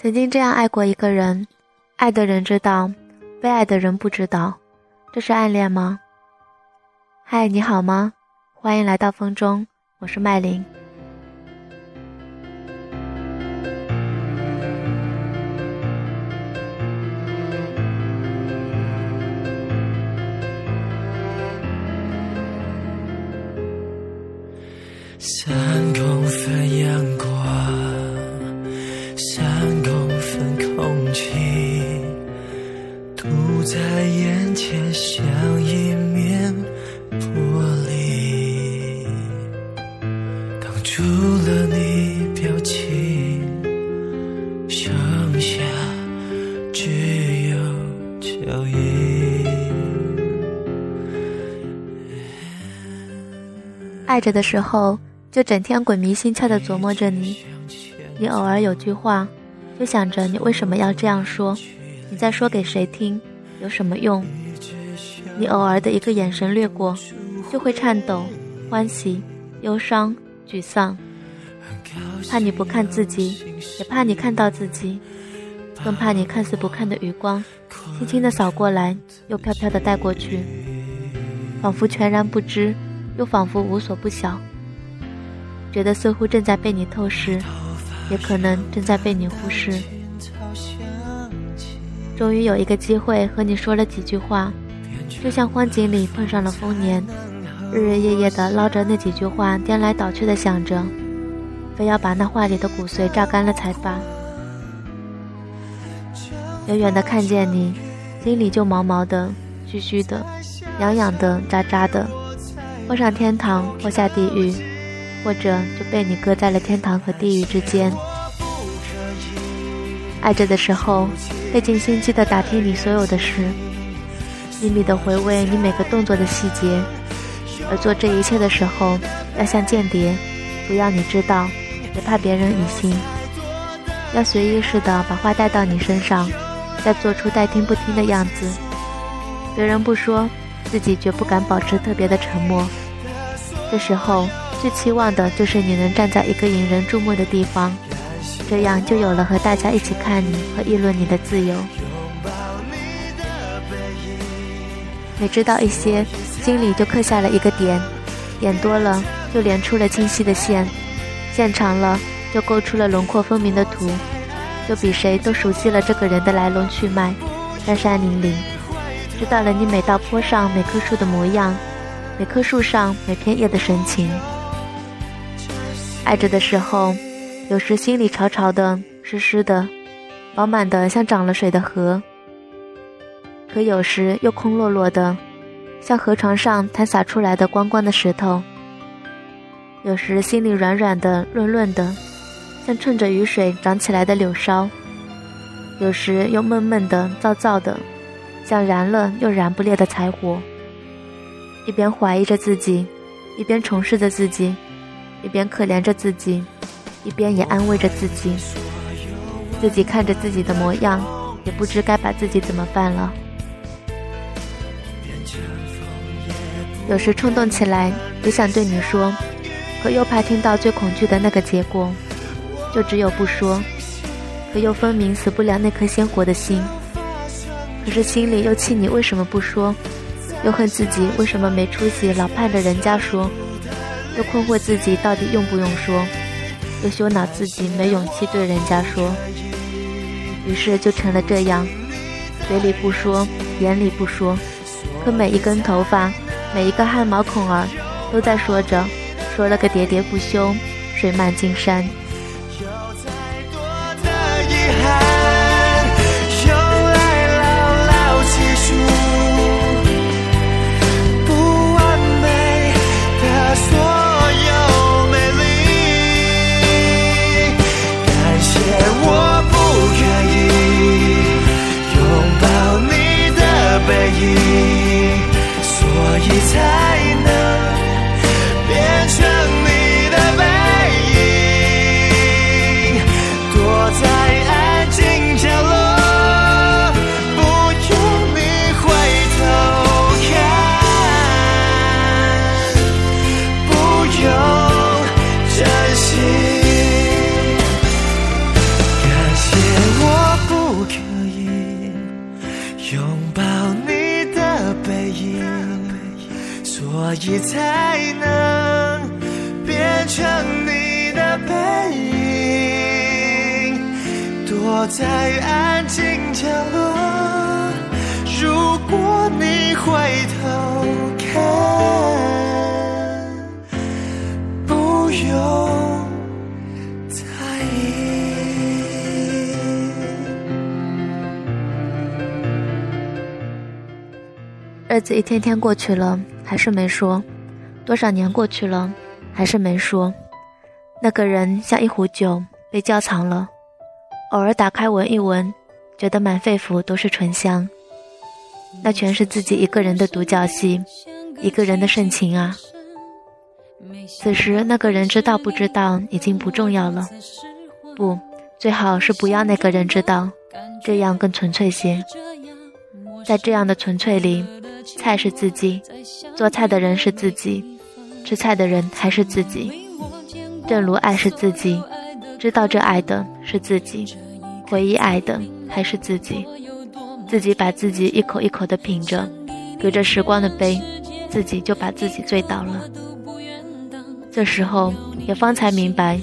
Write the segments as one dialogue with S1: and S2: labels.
S1: 曾经这样爱过一个人，爱的人知道，被爱的人不知道，这是暗恋吗？嗨，你好吗？欢迎来到风中，我是麦
S2: 玲。堵在眼前像一面玻璃，挡住了你表情，剩下只有脚印。
S1: 爱着的时候。就整天鬼迷心窍的琢磨着你，你偶尔有句话，就想着你为什么要这样说，你在说给谁听，有什么用？你偶尔的一个眼神掠过，就会颤抖、欢喜、忧伤、沮丧，怕你不看自己，也怕你看到自己，更怕你看似不看的余光，轻轻的扫过来，又飘飘的带过去，仿佛全然不知，又仿佛无所不晓。觉得似乎正在被你透视，也可能正在被你忽视。终于有一个机会和你说了几句话，就像荒井里碰上了丰年，日日夜夜的捞着那几句话，颠来倒去的想着，非要把那话里的骨髓榨干了才罢。远远的看见你，心里就毛毛的、虚虚的、痒痒的、扎扎的，或上天堂，或下地狱。或者就被你搁在了天堂和地狱之间。爱着的时候，费尽心机的打听你所有的事，秘密的回味你每个动作的细节；而做这一切的时候，要像间谍，不要你知道，也怕别人疑心。要随意似的把话带到你身上，再做出待听不听的样子。别人不说，自己绝不敢保持特别的沉默。这时候。最期望的就是你能站在一个引人注目的地方，这样就有了和大家一起看你和议论你的自由。每知道一些，心里就刻下了一个点，点多了就连出了清晰的线，线长了就勾出了轮廓分明的图，就比谁都熟悉了这个人的来龙去脉，山山岭岭，知道了你每道坡上每棵树的模样，每棵树上每片叶的神情。爱着的时候，有时心里潮潮的、湿湿的、饱满的，像涨了水的河；可有时又空落落的，像河床上摊洒出来的光光的石头。有时心里软软的、润润的，像趁着雨水长起来的柳梢；有时又闷闷的、燥燥的，像燃了又燃不烈的柴火。一边怀疑着自己，一边重视着自己。一边可怜着自己，一边也安慰着自己。自己看着自己的模样，也不知该把自己怎么办了。有时冲动起来，也想对你说，可又怕听到最恐惧的那个结果，就只有不说。可又分明死不了那颗鲜活的心。可是心里又气你为什么不说，又恨自己为什么没出息，老盼着人家说。又困惑自己到底用不用说，又羞恼自己没勇气对人家说，于是就成了这样，嘴里不说，眼里不说，可每一根头发，每一个汗毛孔儿，都在说着，说了个喋喋不休，水漫金山。
S2: 躲在安静角落。如果你回头看，不用在意。
S1: 日子一天天过去了，还是没说；多少年过去了，还是没说。那个人像一壶酒，被窖藏了，偶尔打开闻一闻，觉得满肺腑都是醇香。那全是自己一个人的独角戏，一个人的盛情啊。此时那个人知道不知道已经不重要了，不，最好是不要那个人知道，这样更纯粹些。在这样的纯粹里。菜是自己，做菜的人是自己，吃菜的人还是自己。正如爱是自己，知道这爱的是自己，回忆爱的还是自己。自己把自己一口一口的品着，隔着时光的杯，自己就把自己醉倒了。这时候也方才明白，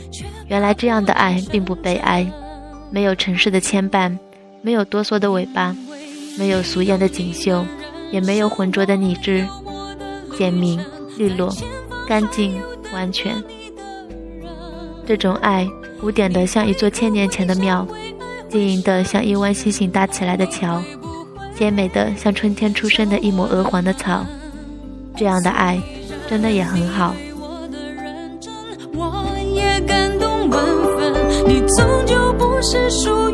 S1: 原来这样的爱并不悲哀，没有尘世的牵绊，没有哆嗦的尾巴，没有俗艳的锦绣。也没有浑浊的理智，简明、利落、干净、完全。这种爱，古典的像一座千年前的庙，晶莹的像一弯星星搭起来的桥，鲜美的像春天出生的一抹鹅黄的草。这样的爱，真的也很好。你终究不是属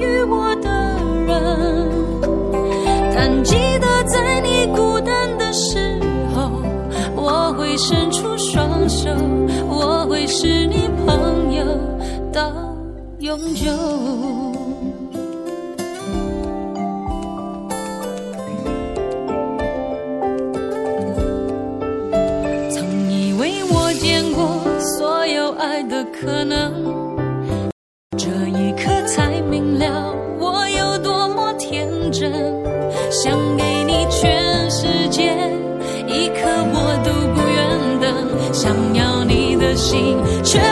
S1: 到永久。曾以为我见过所有爱的可能，这一刻才明了我有多么天真，想给你全世界，一刻我都不愿等。想要你的心，却。